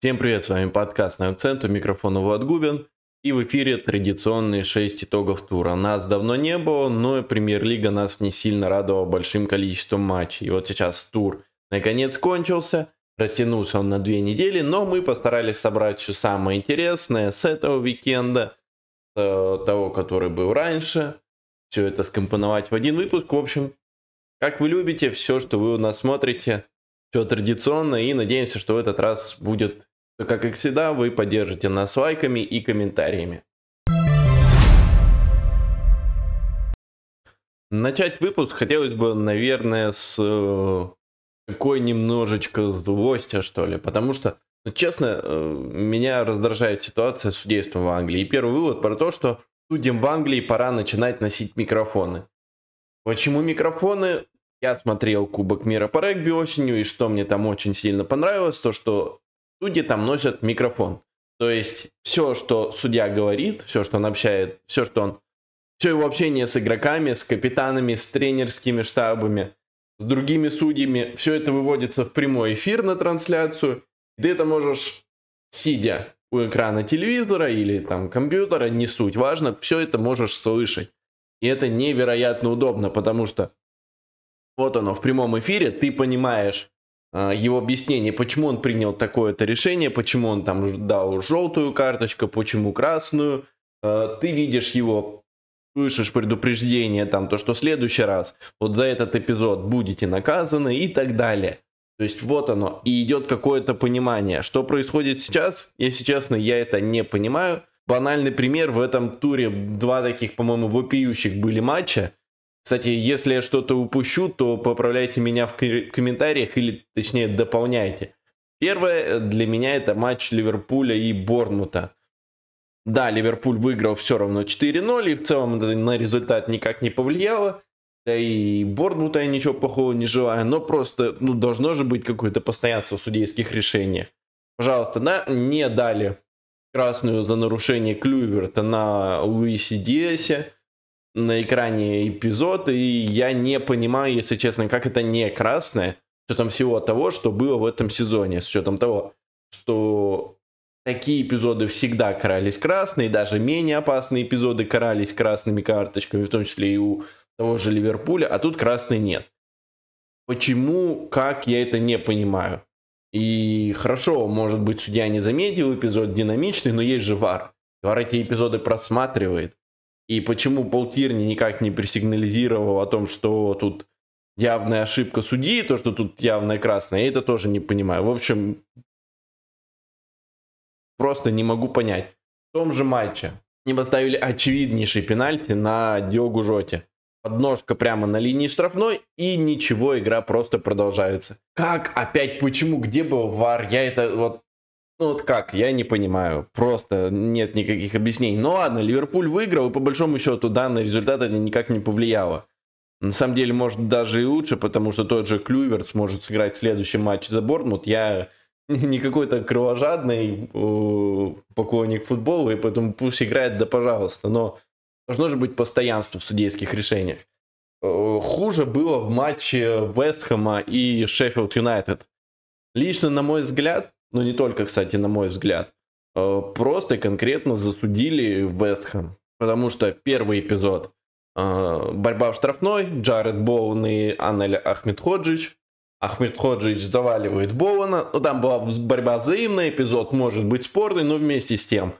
Всем привет, с вами подкаст на у микрофона Влад Губин. И в эфире традиционные 6 итогов тура. Нас давно не было, но премьер-лига нас не сильно радовала большим количеством матчей. И вот сейчас тур наконец кончился, растянулся он на две недели, но мы постарались собрать все самое интересное с этого уикенда, с э, того, который был раньше, все это скомпоновать в один выпуск. В общем, как вы любите, все, что вы у нас смотрите, все традиционно, и надеемся, что в этот раз будет как и всегда, вы поддержите нас лайками и комментариями. Начать выпуск хотелось бы, наверное, с э, такой немножечко злости, что ли, потому что, ну, честно, э, меня раздражает ситуация с судейством в Англии. И первый вывод про то, что судьям в Англии пора начинать носить микрофоны. Почему микрофоны? Я смотрел Кубок мира по регби осенью, и что мне там очень сильно понравилось, то что судьи там носят микрофон. То есть все, что судья говорит, все, что он общает, все, что он... Все его общение с игроками, с капитанами, с тренерскими штабами, с другими судьями, все это выводится в прямой эфир на трансляцию. Ты это можешь, сидя у экрана телевизора или там компьютера, не суть, важно, все это можешь слышать. И это невероятно удобно, потому что вот оно в прямом эфире, ты понимаешь, его объяснение, почему он принял такое-то решение, почему он там дал желтую карточку, почему красную. А, ты видишь его, слышишь предупреждение, там, то, что в следующий раз вот за этот эпизод будете наказаны и так далее. То есть вот оно, и идет какое-то понимание. Что происходит сейчас, если честно, я это не понимаю. Банальный пример, в этом туре два таких, по-моему, вопиющих были матча. Кстати, если я что-то упущу, то поправляйте меня в комментариях или, точнее, дополняйте. Первое э, для меня это матч Ливерпуля и Борнмута. Да, Ливерпуль выиграл все равно 4-0, и в целом на результат никак не повлияло. Да и Борнмута я ничего плохого не желаю, но просто, ну, должно же быть какое-то постоянство в судейских решениях. Пожалуйста, да, не дали красную за нарушение Клюверта на Луисе Диасе на экране эпизод, и я не понимаю, если честно, как это не красное, с учетом всего того, что было в этом сезоне, с учетом того, что такие эпизоды всегда карались красные, даже менее опасные эпизоды карались красными карточками, в том числе и у того же Ливерпуля, а тут красной нет. Почему, как, я это не понимаю. И хорошо, может быть, судья не заметил эпизод динамичный, но есть же ВАР. ВАР эти эпизоды просматривает. И почему Пол Тирни никак не присигнализировал о том, что тут явная ошибка судьи, то, что тут явная красная, я это тоже не понимаю. В общем, просто не могу понять. В том же матче не поставили очевиднейший пенальти на Диогу Жоте. Подножка прямо на линии штрафной, и ничего, игра просто продолжается. Как? Опять почему? Где был ВАР? Я это вот ну вот как, я не понимаю. Просто нет никаких объяснений. Ну ладно, Ливерпуль выиграл, и по большому счету данный результат это никак не повлияло. На самом деле, может, даже и лучше, потому что тот же Клюверт сможет сыграть следующий матч за Борнмут. Я не какой-то кровожадный поклонник футбола, и поэтому пусть играет, да пожалуйста. Но должно же быть постоянство в судейских решениях. Э, хуже было в матче Вестхэма и Шеффилд Юнайтед. Лично, на мой взгляд, но не только, кстати, на мой взгляд, э, просто и конкретно засудили Вестхэм. Потому что первый эпизод э, борьба в штрафной, Джаред Боун и Аннель Ахмед Ходжич. Ахмед Ходжич заваливает Боуна. Ну, там была борьба взаимная, эпизод может быть спорный, но вместе с тем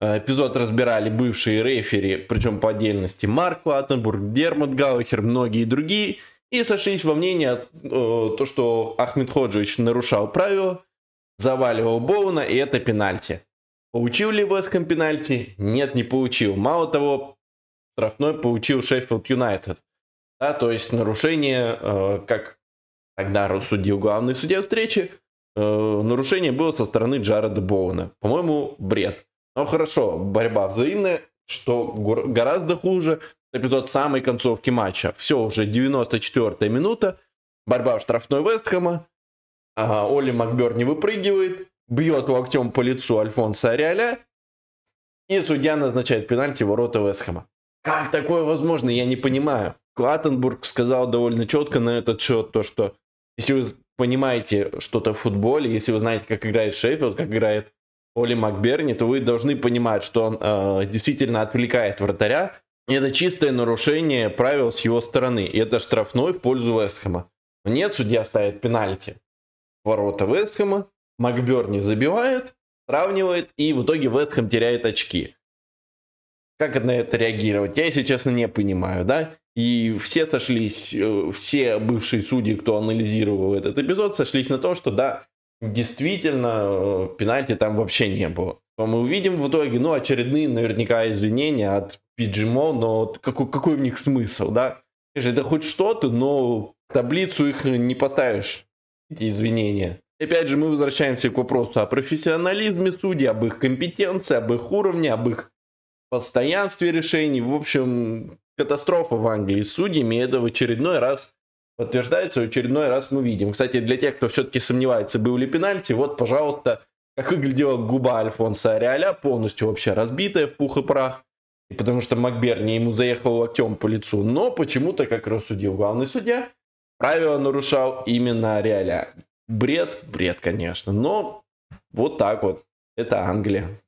э, эпизод разбирали бывшие рефери, причем по отдельности Марк Латтенбург, Дермат Гаухер, многие другие. И сошлись во мнении, то, что Ахмед Ходжич нарушал правила, заваливал Боуна, и это пенальти. Получил ли Вестхэм пенальти? Нет, не получил. Мало того, штрафной получил Шеффилд Юнайтед. Да, то есть нарушение, э, как тогда рассудил главный судья встречи, э, нарушение было со стороны Джареда Боуна. По-моему, бред. Но хорошо, борьба взаимная, что гораздо хуже. Эпизод самой концовки матча. Все, уже 94-я минута. Борьба в штрафной Вестхэма. Ага, Оли Макбер не выпрыгивает, бьет локтем по лицу Альфонса Ариаля, и судья назначает пенальти ворота Вестхэма. Как такое возможно, я не понимаю. Клаттенбург сказал довольно четко на этот счет, то что если вы понимаете что-то в футболе, если вы знаете, как играет Шеффилд, как играет Оли Макберни, то вы должны понимать, что он э, действительно отвлекает вратаря. Это чистое нарушение правил с его стороны. И это штрафной в пользу Вестхэма. Нет, судья ставит пенальти. Ворота Вестхэма. Макберни забивает, сравнивает, и в итоге Вестхэм теряет очки. Как на это реагировать? Я, если честно, не понимаю, да? И все сошлись, э, все бывшие судьи, кто анализировал этот эпизод, сошлись на том, что да, действительно, э, пенальти там вообще не было. То мы увидим в итоге, ну, очередные наверняка извинения от PGMO, но какой, какой в них смысл, да? Это хоть что-то, но таблицу их не поставишь, эти извинения. Опять же, мы возвращаемся к вопросу о профессионализме судей, об их компетенции, об их уровне, об их постоянстве решений. В общем, катастрофа в Англии с судьями. Это в очередной раз подтверждается, в очередной раз мы видим. Кстати, для тех, кто все-таки сомневается, был ли пенальти, вот, пожалуйста, как выглядела губа Альфонса Ариаля, полностью вообще разбитая в пух и прах. И потому что Макберни ему заехал локтем по лицу. Но почему-то, как рассудил главный судья, правила нарушал именно Ариаля. Бред, бред, конечно. Но вот так вот. Это Англия.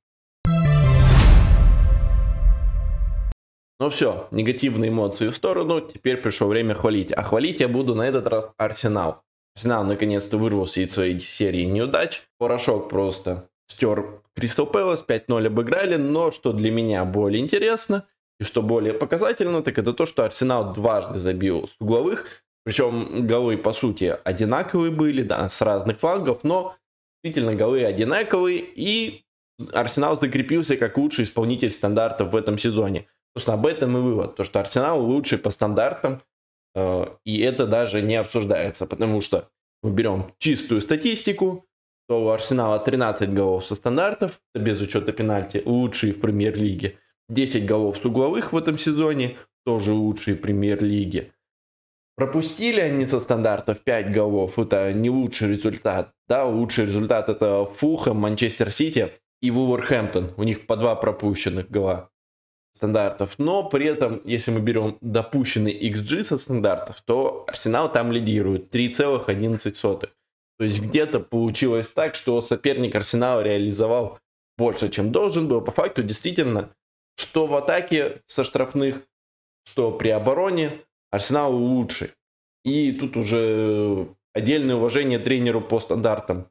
Ну все, негативные эмоции в сторону, теперь пришло время хвалить. А хвалить я буду на этот раз Арсенал. Арсенал наконец-то вырвался из своей серии неудач. Порошок просто стер Кристал Пэлас, 5-0 обыграли, но что для меня более интересно и что более показательно, так это то, что Арсенал дважды забил с угловых, причем голы по сути одинаковые были, да, с разных флангов, но действительно голы одинаковые, и Арсенал закрепился как лучший исполнитель стандартов в этом сезоне. Собственно, об этом и вывод. То, что Арсенал лучший по стандартам, э, и это даже не обсуждается, потому что мы берем чистую статистику, то у Арсенала 13 голов со стандартов, без учета пенальти, лучшие в премьер-лиге. 10 голов с угловых в этом сезоне, тоже лучшие в премьер-лиге. Пропустили они со стандартов 5 голов, это не лучший результат. Да, лучший результат это Фулхэм, Манчестер Сити и Вулверхэмптон. У них по два пропущенных гола стандартов. Но при этом, если мы берем допущенный XG со стандартов, то Арсенал там лидирует 3,11. То есть где-то получилось так, что соперник Арсенала реализовал больше, чем должен был. По факту действительно, что в атаке со штрафных, что при обороне, Арсенал лучше. И тут уже отдельное уважение тренеру по стандартам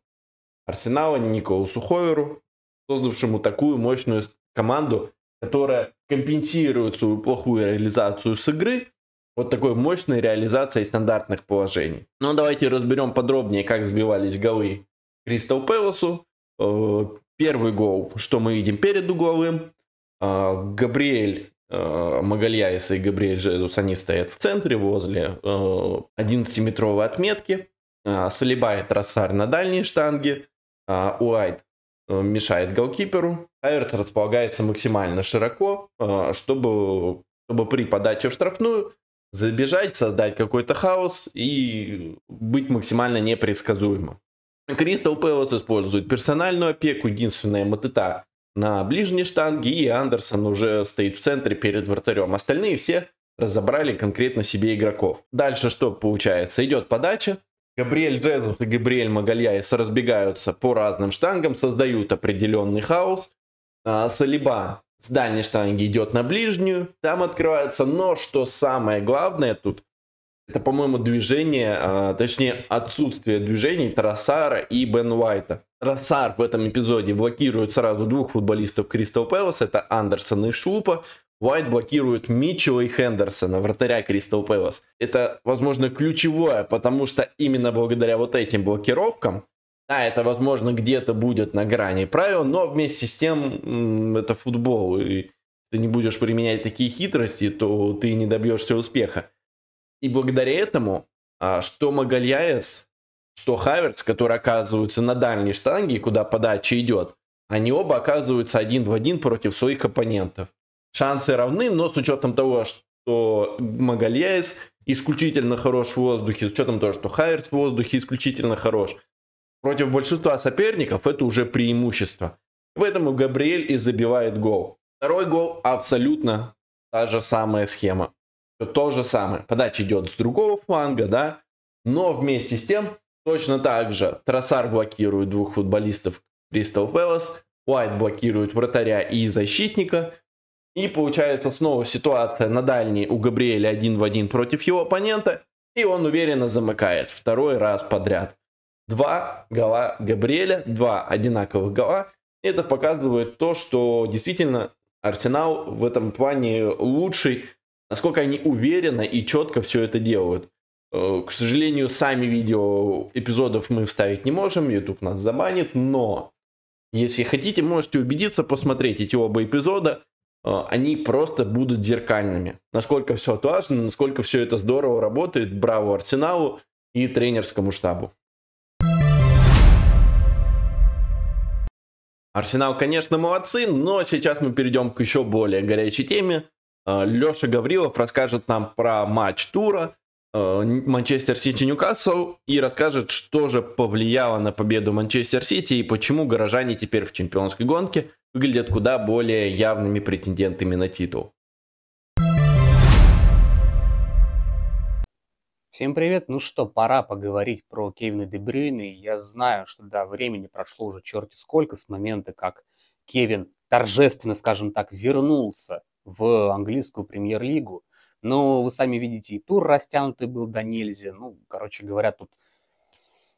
Арсенала Николасу Хойеру, создавшему такую мощную команду, которая компенсирует свою плохую реализацию с игры вот такой мощной реализацией стандартных положений. Ну, давайте разберем подробнее, как сбивались голы Кристал Пэласу. Э, первый гол, что мы видим перед угловым. Э, Габриэль э, Магальяис и Габриэль Жезус, они стоят в центре возле 11-метровой отметки. Салиба и Трассар на дальней штанге. Уайт Э, мешает голкиперу. Аверц располагается максимально широко, э, чтобы, чтобы при подаче в штрафную забежать, создать какой-то хаос и быть максимально непредсказуемым. Кристал Пэлас использует персональную опеку, единственная Матыта на ближней штанге, и Андерсон уже стоит в центре перед вратарем. Остальные все разобрали конкретно себе игроков. Дальше что получается? Идет подача, Габриэль Джезус и Габриэль Магальяес разбегаются по разным штангам, создают определенный хаос. А, Салиба с дальней штанги идет на ближнюю, там открывается, но что самое главное тут, это, по-моему, движение, а, точнее, отсутствие движений Тросара и Бен Уайта. Тросар в этом эпизоде блокирует сразу двух футболистов Кристал Пэлас, это Андерсон и Шупа. Уайт блокирует Митчелла и Хендерсона, вратаря Кристал Пэлас. Это, возможно, ключевое, потому что именно благодаря вот этим блокировкам, да, это, возможно, где-то будет на грани правил, но вместе с тем это футбол, и ты не будешь применять такие хитрости, то ты не добьешься успеха. И благодаря этому, а, что Магальяес, что Хаверс, который оказываются на дальней штанге, куда подача идет, они оба оказываются один в один против своих оппонентов шансы равны, но с учетом того, что Магальяес исключительно хорош в воздухе, с учетом того, что Хайерс в воздухе исключительно хорош, против большинства соперников это уже преимущество. Поэтому Габриэль и забивает гол. Второй гол абсолютно та же самая схема. То же самое. Подача идет с другого фланга, да, но вместе с тем Точно так же Тросар блокирует двух футболистов Кристал Пэлас, Уайт блокирует вратаря и защитника. И получается снова ситуация на дальней у Габриэля один в один против его оппонента. И он уверенно замыкает второй раз подряд. Два гола Габриэля, два одинаковых гола. Это показывает то, что действительно Арсенал в этом плане лучший, насколько они уверенно и четко все это делают. Э, к сожалению, сами видео эпизодов мы вставить не можем, YouTube нас забанит, но если хотите, можете убедиться, посмотреть эти оба эпизода. Э, они просто будут зеркальными. Насколько все отлажено, насколько все это здорово работает. Браво Арсеналу и тренерскому штабу. Арсенал, конечно, молодцы, но сейчас мы перейдем к еще более горячей теме. Э, Леша Гаврилов расскажет нам про матч тура. Э, Манчестер Сити Ньюкасл и расскажет, что же повлияло на победу Манчестер Сити и почему горожане теперь в чемпионской гонке выглядят куда более явными претендентами на титул. Всем привет! Ну что, пора поговорить про Кевина Дебрюйна. Я знаю, что да, времени прошло уже черти сколько с момента, как Кевин торжественно, скажем так, вернулся в английскую премьер-лигу. Но вы сами видите, и тур растянутый был до нельзя. Ну, короче говоря, тут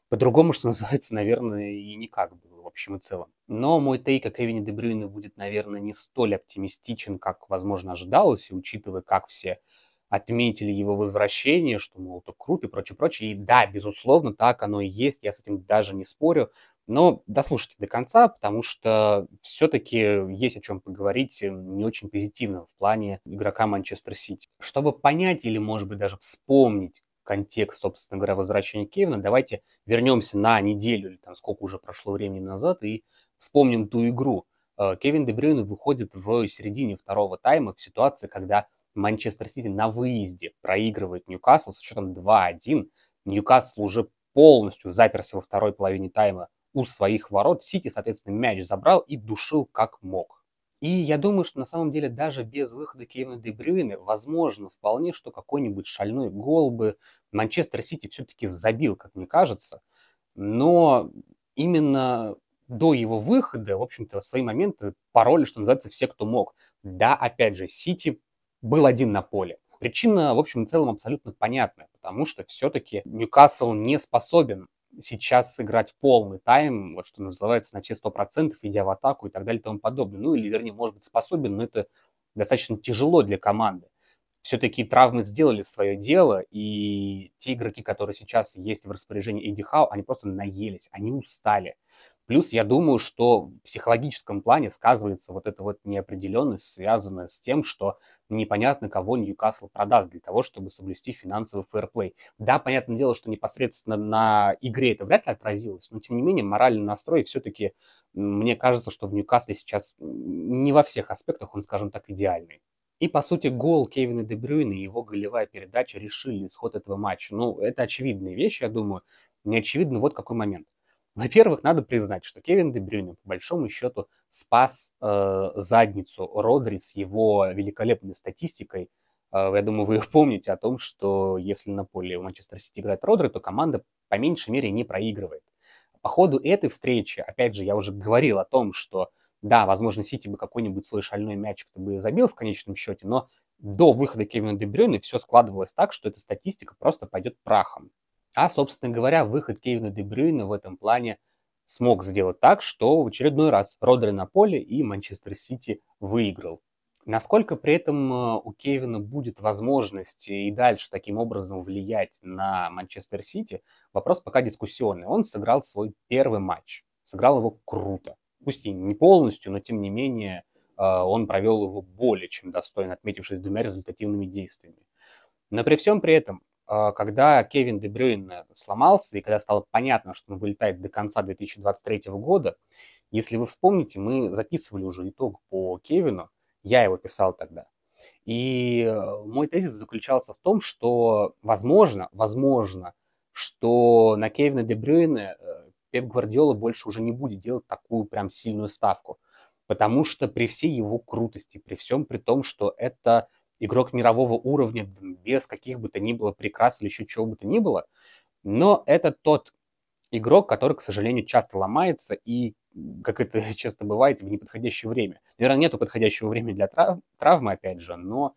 по-другому, что называется, наверное, и никак было в общем и целом. Но мой тейк о Кевине Дебрюйне будет, наверное, не столь оптимистичен, как, возможно, ожидалось, учитывая, как все отметили его возвращение, что, мол, это круто и прочее, прочее. И да, безусловно, так оно и есть, я с этим даже не спорю. Но дослушайте до конца, потому что все-таки есть о чем поговорить э, не очень позитивно в плане игрока Манчестер Сити. Чтобы понять или, может быть, даже вспомнить контекст, собственно говоря, возвращения Кевина, давайте вернемся на неделю или там сколько уже прошло времени назад и вспомним ту игру. Э, Кевин Дебрюйн выходит в середине второго тайма в ситуации, когда Манчестер Сити на выезде проигрывает Ньюкасл с счетом 2-1. Ньюкасл уже полностью заперся во второй половине тайма у своих ворот. Сити, соответственно, мяч забрал и душил как мог. И я думаю, что на самом деле даже без выхода Кевина Дебрюина возможно вполне, что какой-нибудь шальной гол бы Манчестер Сити все-таки забил, как мне кажется. Но именно до его выхода, в общем-то, в свои моменты пароли, что называется, все, кто мог. Да, опять же, Сити был один на поле. Причина, в общем и целом, абсолютно понятная, потому что все-таки Ньюкасл не способен сейчас сыграть полный тайм, вот что называется, на все сто процентов, идя в атаку и так далее и тому подобное. Ну или, вернее, может быть, способен, но это достаточно тяжело для команды. Все-таки травмы сделали свое дело, и те игроки, которые сейчас есть в распоряжении Эдди Хау, они просто наелись, они устали. Плюс я думаю, что в психологическом плане сказывается вот эта вот неопределенность, связанная с тем, что непонятно, кого Ньюкасл продаст для того, чтобы соблюсти финансовый фэрплей. Да, понятное дело, что непосредственно на игре это вряд ли отразилось, но тем не менее моральный настрой все-таки, мне кажется, что в Ньюкасле сейчас не во всех аспектах он, скажем так, идеальный. И, по сути, гол Кевина Дебрюйна и его голевая передача решили исход этого матча. Ну, это очевидные вещи, я думаю. Не очевидно вот какой момент. Во-первых, надо признать, что Кевин Де Брюйне, по большому счету, спас э, задницу Родри с его великолепной статистикой. Э, я думаю, вы помните о том, что если на поле у Манчестер Сити играет Родри, то команда по меньшей мере не проигрывает. По ходу этой встречи, опять же, я уже говорил о том, что да, возможно, Сити бы какой-нибудь свой шальной мячик бы забил в конечном счете, но до выхода Кевина Де Брюйна все складывалось так, что эта статистика просто пойдет прахом. А, собственно говоря, выход Кевина Де Брюйна в этом плане смог сделать так, что в очередной раз Родри на поле и Манчестер Сити выиграл. Насколько при этом э, у Кевина будет возможность и дальше таким образом влиять на Манчестер Сити, вопрос пока дискуссионный. Он сыграл свой первый матч, сыграл его круто. Пусть и не полностью, но тем не менее э, он провел его более чем достойно, отметившись двумя результативными действиями. Но при всем при этом когда Кевин Де Брюйн сломался, и когда стало понятно, что он вылетает до конца 2023 года, если вы вспомните, мы записывали уже итог по Кевину, я его писал тогда. И э, мой тезис заключался в том, что возможно, возможно, что на Кевина Де Брюйне э, Пеп Гвардиола больше уже не будет делать такую прям сильную ставку. Потому что при всей его крутости, при всем при том, что это игрок мирового уровня, без каких бы то ни было прикрас или еще чего бы то ни было. Но это тот игрок, который, к сожалению, часто ломается и, как это часто бывает, в неподходящее время. Наверное, нету подходящего времени для трав- травмы, опять же, но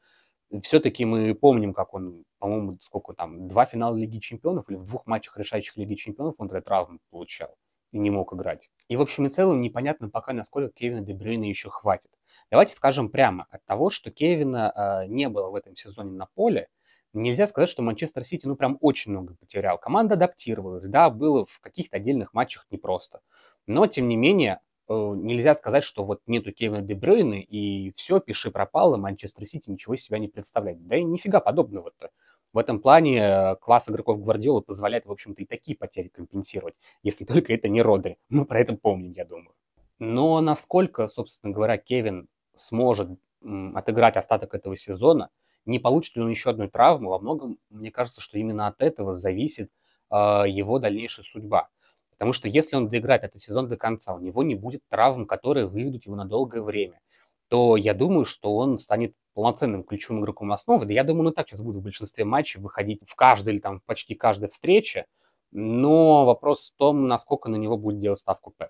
все-таки мы помним, как он, по-моему, сколько там, два финала Лиги Чемпионов или в двух матчах решающих Лиги Чемпионов он эту травму получал не мог играть. И, в общем и целом, непонятно пока, насколько Кевина Дебрюйна еще хватит. Давайте скажем прямо, от того, что Кевина э, не было в этом сезоне на поле, нельзя сказать, что Манчестер Сити, ну, прям очень много потерял. Команда адаптировалась, да, было в каких-то отдельных матчах непросто. Но, тем не менее, э, нельзя сказать, что вот нету Кевина Дебрюйны, и все, пиши пропало, Манчестер Сити ничего из себя не представляет. Да и нифига подобного-то. В этом плане э, класс игроков Гвардиолы позволяет, в общем-то, и такие потери компенсировать, если только это не Родри. Мы про это помним, я думаю. Но насколько, собственно говоря, Кевин сможет отыграть остаток этого сезона, не получит ли он еще одну травму, во многом, мне кажется, что именно от этого зависит э, его дальнейшая судьба. Потому что если он доиграет этот сезон до конца, у него не будет травм, которые выведут его на долгое время, то я думаю, что он станет полноценным ключевым игроком основы. Да я думаю, он и так сейчас будет в большинстве матчей выходить в каждой или там почти каждой встрече. Но вопрос в том, насколько на него будет делать ставку Пеп.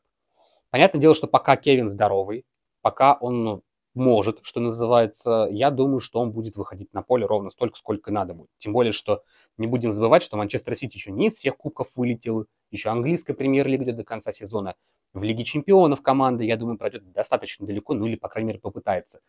Понятное дело, что пока Кевин здоровый, пока он может, что называется, я думаю, что он будет выходить на поле ровно столько, сколько надо будет. Тем более, что не будем забывать, что Манчестер Сити еще не из всех кубков вылетел, еще английская премьер-лига до конца сезона. В Лиге чемпионов команда, я думаю, пройдет достаточно далеко, ну или, по крайней мере, попытается.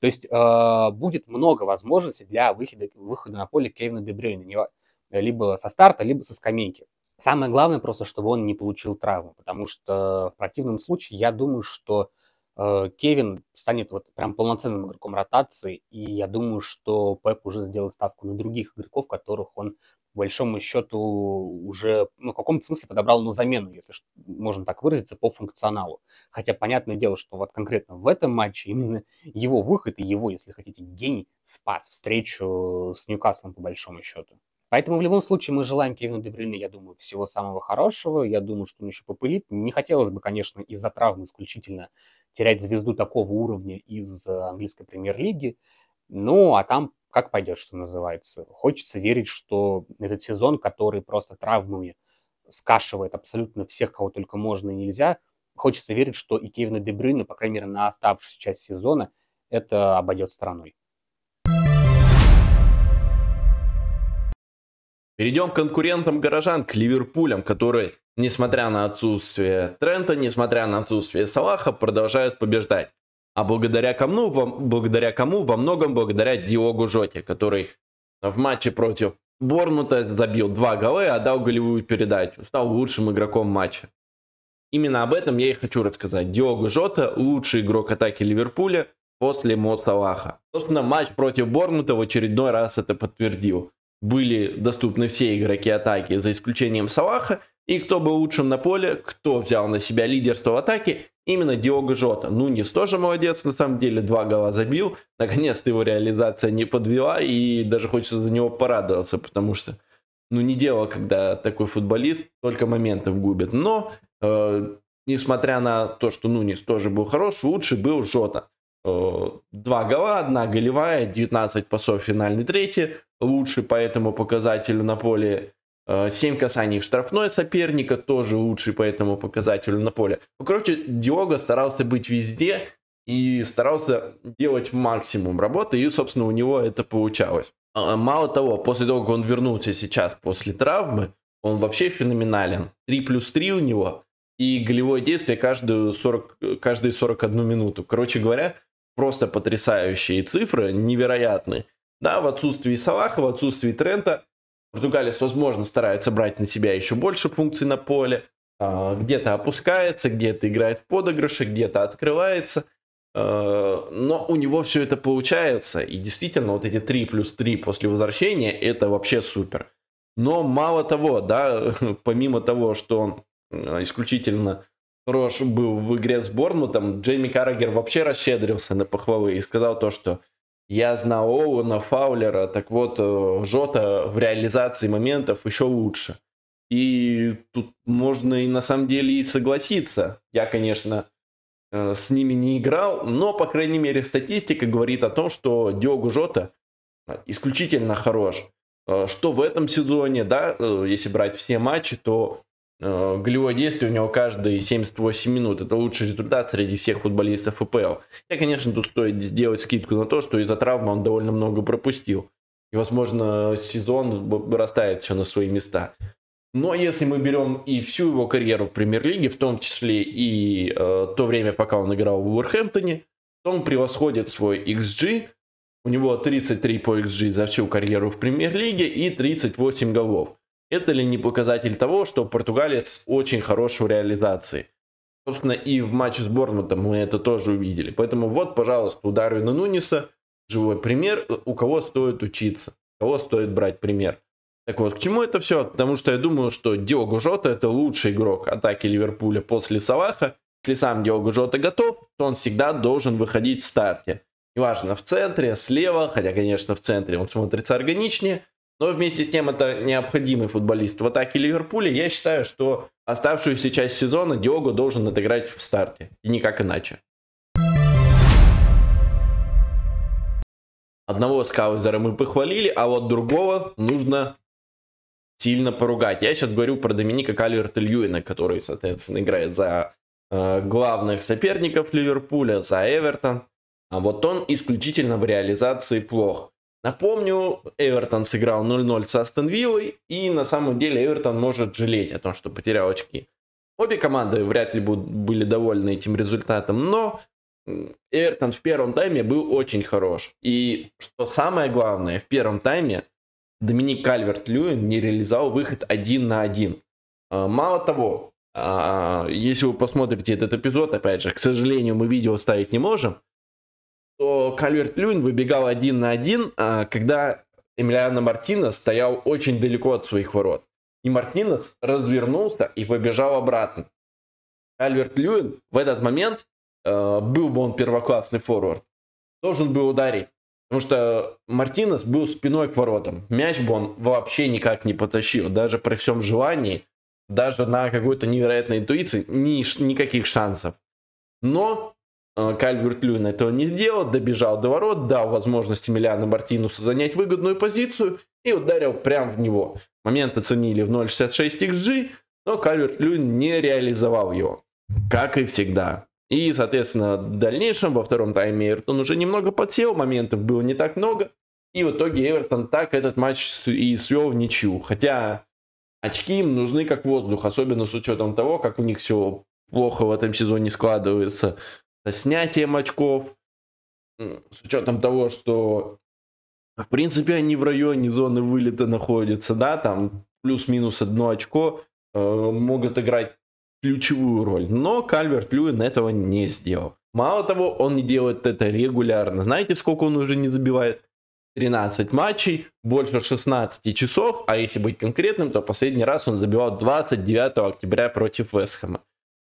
То есть э, будет много возможностей для выхода, выхода на поле Кевина Дебрейна, либо со старта, либо со скамейки. Самое главное просто, чтобы он не получил травму, потому что в противном случае я думаю, что Э, Кевин станет вот прям полноценным игроком ротации, и я думаю, что Пеп уже сделал ставку на других игроков, которых он большому счету уже ну, в каком-то смысле подобрал на замену, если можно так выразиться, по функционалу. Хотя понятное дело, что вот конкретно в этом матче именно его выход и его, если хотите, гений спас встречу с Ньюкаслом по большому счету. Поэтому в любом случае мы желаем Кевину Дебрюйне, я думаю, всего самого хорошего. Я думаю, что он еще попылит. Не хотелось бы, конечно, из-за травмы исключительно терять звезду такого уровня из э, английской премьер-лиги. Ну, а там как пойдет, что называется. Хочется верить, что этот сезон, который просто травмами скашивает абсолютно всех, кого только можно и нельзя, хочется верить, что и Кевина Дебрюйна, по крайней мере, на оставшуюся часть сезона, это обойдет стороной. Перейдем к конкурентам горожан, к Ливерпулям, которые, несмотря на отсутствие Трента, несмотря на отсутствие Салаха, продолжают побеждать. А благодаря кому, благодаря кому? Во многом благодаря Диогу Жоте, который в матче против Борнута забил два гола и отдал голевую передачу. Стал лучшим игроком матча. Именно об этом я и хочу рассказать. Диого Жота – лучший игрок атаки Ливерпуля после Мо Салаха. Собственно, матч против Борнута в очередной раз это подтвердил были доступны все игроки атаки, за исключением Салаха. И кто был лучшим на поле, кто взял на себя лидерство в атаке, именно Диого Жота. Нунис тоже молодец, на самом деле, два гола забил. Наконец-то его реализация не подвела, и даже хочется за него порадоваться, потому что, ну, не дело, когда такой футболист только моментов губит. Но, э, несмотря на то, что Нунис тоже был хорош, лучше был Жота. Э, два гола, одна голевая, 19 пасов финальный третий, лучший по этому показателю на поле. 7 э, касаний в штрафной соперника, тоже лучший по этому показателю на поле. Ну, короче, Диого старался быть везде и старался делать максимум работы, и, собственно, у него это получалось. А, мало того, после того, как он вернулся сейчас после травмы, он вообще феноменален. 3 плюс 3 у него, и голевое действие каждую 40, каждые 41 минуту. Короче говоря, просто потрясающие цифры, невероятные. Да, в отсутствии Салаха, в отсутствии Трента, Португалец, возможно, старается брать на себя еще больше функций на поле, а, где-то опускается, где-то играет в подыгрыше, где-то открывается, а, но у него все это получается, и действительно вот эти 3 плюс 3 после возвращения, это вообще супер. Но мало того, да, помимо того, что он а, исключительно хорош был в игре с Борнмутом, Джейми Каррагер вообще расщедрился на похвалы и сказал то, что я знал Оуэна, Фаулера, так вот, э, Жота в реализации моментов еще лучше. И тут можно и на самом деле и согласиться. Я, конечно, э, с ними не играл, но, по крайней мере, статистика говорит о том, что Диогу Жота исключительно хорош. Э, что в этом сезоне, да, если брать все матчи, то голевое действие у него каждые 78 минут. Это лучший результат среди всех футболистов ФПЛ. И, конечно, тут стоит сделать скидку на то, что из-за травмы он довольно много пропустил. И, возможно, сезон вырастает все на свои места. Но если мы берем и всю его карьеру в премьер-лиге, в том числе и э, то время, пока он играл в Уорхэмптоне, то он превосходит свой XG. У него 33 по XG за всю карьеру в премьер-лиге и 38 голов. Это ли не показатель того, что португалец очень хорош в реализации? Собственно, и в матче с Борнмутом мы это тоже увидели. Поэтому вот, пожалуйста, у Дарвина Нуниса живой пример, у кого стоит учиться, у кого стоит брать пример. Так вот, к чему это все? Потому что я думаю, что Диого Жота это лучший игрок атаки Ливерпуля после Салаха. Если сам Диого Жота готов, то он всегда должен выходить в старте. Неважно, в центре, слева, хотя, конечно, в центре он смотрится органичнее, но вместе с тем это необходимый футболист в атаке Ливерпуля. Я считаю, что оставшуюся часть сезона Диого должен отыграть в старте. И никак иначе. Одного скаузера мы похвалили, а вот другого нужно сильно поругать. Я сейчас говорю про Доминика Кальверта Льюина, который, соответственно, играет за э, главных соперников Ливерпуля, за Эвертон. А вот он исключительно в реализации плох. Напомню, Эвертон сыграл 0-0 с Астон Виллой, и на самом деле Эвертон может жалеть о том, что потерял очки. Обе команды вряд ли будут, были довольны этим результатом, но Эвертон в первом тайме был очень хорош. И что самое главное, в первом тайме Доминик Кальверт Льюин не реализовал выход один на один. А, мало того, а, если вы посмотрите этот эпизод, опять же, к сожалению, мы видео ставить не можем, то Кальверт Люин выбегал один на один, а, когда Эмилиано Мартинес стоял очень далеко от своих ворот. И Мартинес развернулся и побежал обратно. Кальверт Люин в этот момент, а, был бы он первоклассный форвард, должен был ударить. Потому что Мартинес был спиной к воротам. Мяч бы он вообще никак не потащил. Даже при всем желании, даже на какой-то невероятной интуиции, ни, никаких шансов. Но Э, Кальверт Льюин этого не сделал, добежал до ворот, дал возможность Эмилиану Мартинусу занять выгодную позицию и ударил прямо в него. Момент оценили в 0.66 XG, но Кальверт Льюин не реализовал его, как и всегда. И, соответственно, в дальнейшем, во втором тайме Эвертон уже немного подсел, моментов было не так много. И в итоге Эвертон так этот матч и свел в ничью. Хотя очки им нужны как воздух, особенно с учетом того, как у них все плохо в этом сезоне складывается снятием очков, с учетом того, что в принципе они в районе зоны вылета находятся, да, там плюс-минус одно очко э, могут играть ключевую роль. Но Кальверт Льюин этого не сделал. Мало того, он не делает это регулярно. Знаете, сколько он уже не забивает? 13 матчей, больше 16 часов, а если быть конкретным, то последний раз он забивал 29 октября против Вестхэма.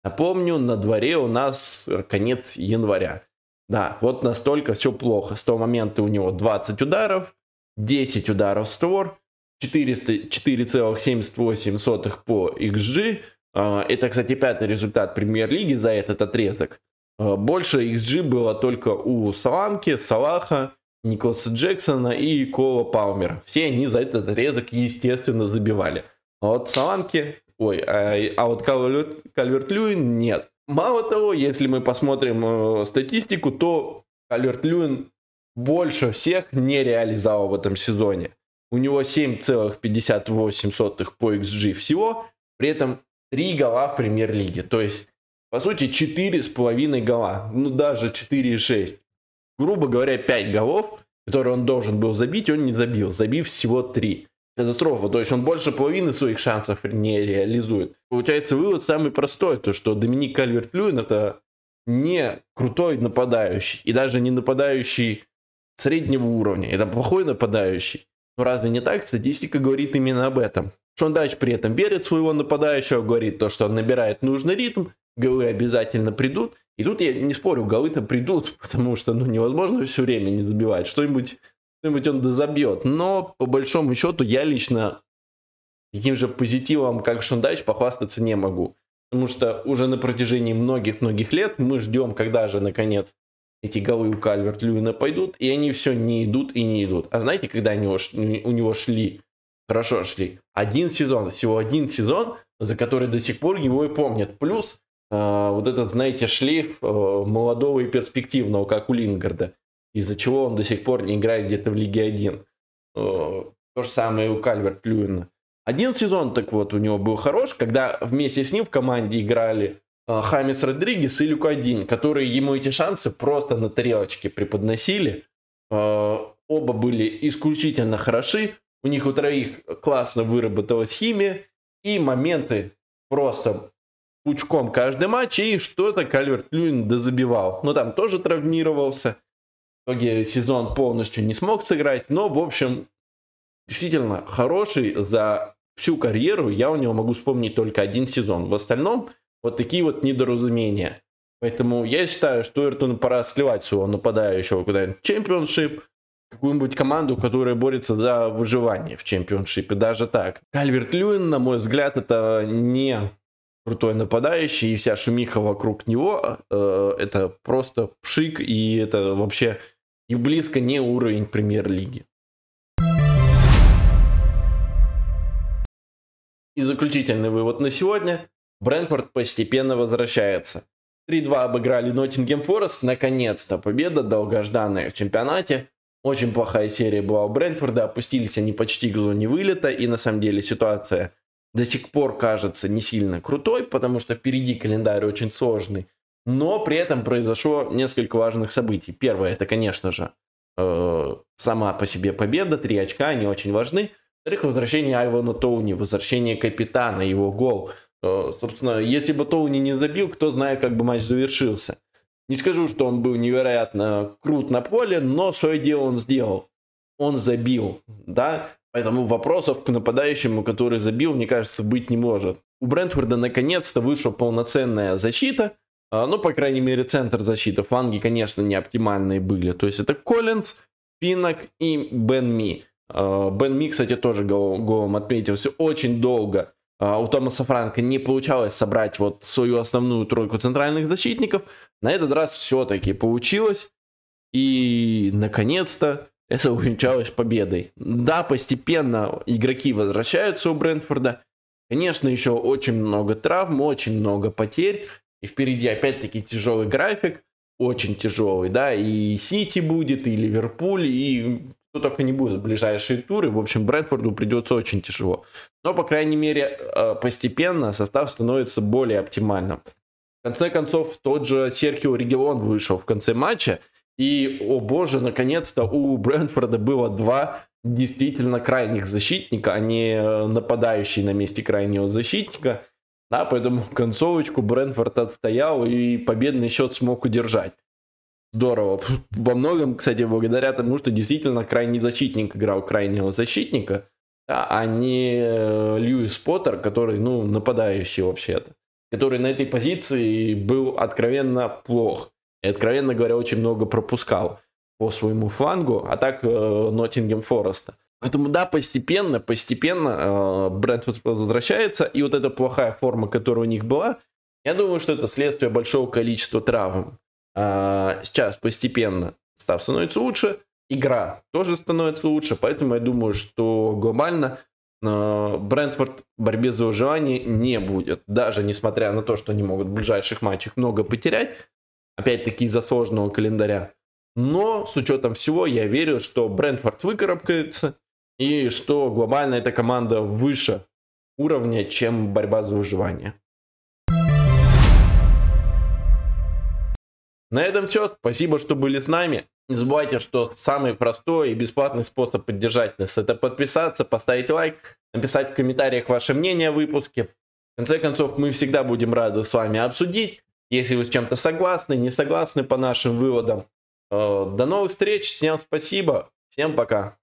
Напомню, на дворе у нас конец января. Да, вот настолько все плохо. С того момента у него 20 ударов, 10 ударов в створ, 4,78 по XG. А, это, кстати, пятый результат премьер-лиги за этот отрезок. А, больше XG было только у Саланки, Салаха, Николаса Джексона и Кола Палмера. Все они за этот отрезок, естественно, забивали. А вот Саланки Ой, а, а вот Кальверт Льюин нет. Мало того, если мы посмотрим э, статистику, то Кальверт Льюин больше всех не реализовал в этом сезоне. У него 7,58 по XG всего, при этом 3 гола в премьер-лиге. То есть, по сути, 4,5 гола. Ну, даже 4,6. Грубо говоря, 5 голов, которые он должен был забить, он не забил. Забив всего 3 катастрофа. То есть он больше половины своих шансов не реализует. Получается вывод самый простой, то что Доминик Кальверт Льюин это не крутой нападающий. И даже не нападающий среднего уровня. Это плохой нападающий. Но разве не так? Статистика говорит именно об этом. Шон Дач при этом берет своего нападающего, говорит то, что он набирает нужный ритм, голы обязательно придут. И тут я не спорю, голы-то придут, потому что ну, невозможно все время не забивать. Что-нибудь что-нибудь он дозабьет. Но, по большому счету, я лично таким же позитивом, как Шундач, похвастаться не могу. Потому что уже на протяжении многих-многих лет мы ждем, когда же, наконец, эти голы у Кальверт Льюина пойдут, и они все не идут и не идут. А знаете, когда они у него шли, хорошо шли? Один сезон, всего один сезон, за который до сих пор его и помнят. Плюс э, вот этот, знаете, шлейф э, молодого и перспективного, как у Лингарда, из-за чего он до сих пор не играет где-то в Лиге 1. Э, то же самое и у Кальверт Льюина. Один сезон, так вот, у него был хорош, когда вместе с ним в команде играли э, Хамис Родригес и Люкадин, которые ему эти шансы просто на тарелочке преподносили. Э, оба были исключительно хороши, у них у троих классно выработалась химия, и моменты просто пучком каждый матч, и что-то Кальверт Льюин дозабивал. Но там тоже травмировался. В итоге сезон полностью не смог сыграть, но, в общем, действительно хороший за всю карьеру. Я у него могу вспомнить только один сезон. В остальном вот такие вот недоразумения. Поэтому я считаю, что Эртону пора сливать своего нападающего куда-нибудь чемпионшип, какую-нибудь команду, которая борется за выживание в чемпионшипе. Даже так. Кальверт Льюин, на мой взгляд, это не крутой нападающий, и вся шумиха вокруг него, э, это просто пшик, и это вообще и близко не уровень премьер-лиги. И заключительный вывод на сегодня. Брэнфорд постепенно возвращается. 3-2 обыграли Ноттингем Форест. Наконец-то победа долгожданная в чемпионате. Очень плохая серия была у Брэнфорда. Опустились они почти к зоне вылета. И на самом деле ситуация до сих пор кажется не сильно крутой, потому что впереди календарь очень сложный. Но при этом произошло несколько важных событий. Первое, это, конечно же, э, сама по себе победа, три очка, они очень важны. Во-вторых, возвращение Айвана Тоуни, возвращение капитана, его гол. Э, собственно, если бы Тоуни не забил, кто знает, как бы матч завершился. Не скажу, что он был невероятно крут на поле, но свое дело он сделал. Он забил, да? Поэтому вопросов к нападающему, который забил, мне кажется, быть не может. У Брентфорда наконец-то вышла полноценная защита. А, ну, по крайней мере, центр защиты. Фланги, конечно, не оптимальные были. То есть это Коллинз, Пинок и Бен Ми. А, Бен Ми, кстати, тоже гол, голом отметился очень долго. А, у Томаса Франка не получалось собрать вот свою основную тройку центральных защитников. На этот раз все-таки получилось. И, наконец-то, это увенчалось победой. Да, постепенно игроки возвращаются у Брентфорда. Конечно, еще очень много травм, очень много потерь. И впереди опять-таки тяжелый график. Очень тяжелый, да. И Сити будет, и Ливерпуль, и кто только не будет в ближайшие туры. В общем, Брэнфорду придется очень тяжело. Но, по крайней мере, э, постепенно состав становится более оптимальным. В конце концов, тот же Серхио Регион вышел в конце матча. И, о боже, наконец-то у Брэнфорда было два действительно крайних защитника, а не э, нападающий на месте крайнего защитника. Да, поэтому концовочку Брэнфорд отстоял и победный счет смог удержать здорово. Во многом, кстати, благодаря тому, что действительно крайний защитник играл крайнего защитника, да, а не э, Льюис Поттер, который, ну, нападающий вообще-то. Который на этой позиции был откровенно плох. И, откровенно говоря, очень много пропускал по своему флангу, а так э, Ноттингем Фореста. Поэтому да, постепенно, постепенно э, Брентфорд возвращается, и вот эта плохая форма, которая у них была, я думаю, что это следствие большого количества травм. А, сейчас постепенно став становится лучше, игра тоже становится лучше, поэтому я думаю, что глобально а, Брентфорд в борьбе за выживание не будет. Даже несмотря на то, что они могут в ближайших матчах много потерять, опять-таки из-за сложного календаря. Но с учетом всего я верю, что Брентфорд выкарабкается и что глобально эта команда выше уровня, чем борьба за выживание. На этом все. Спасибо, что были с нами. Не забывайте, что самый простой и бесплатный способ поддержать нас это подписаться, поставить лайк, написать в комментариях ваше мнение о выпуске. В конце концов, мы всегда будем рады с вами обсудить. Если вы с чем-то согласны, не согласны по нашим выводам. Э, до новых встреч. Всем спасибо. Всем пока.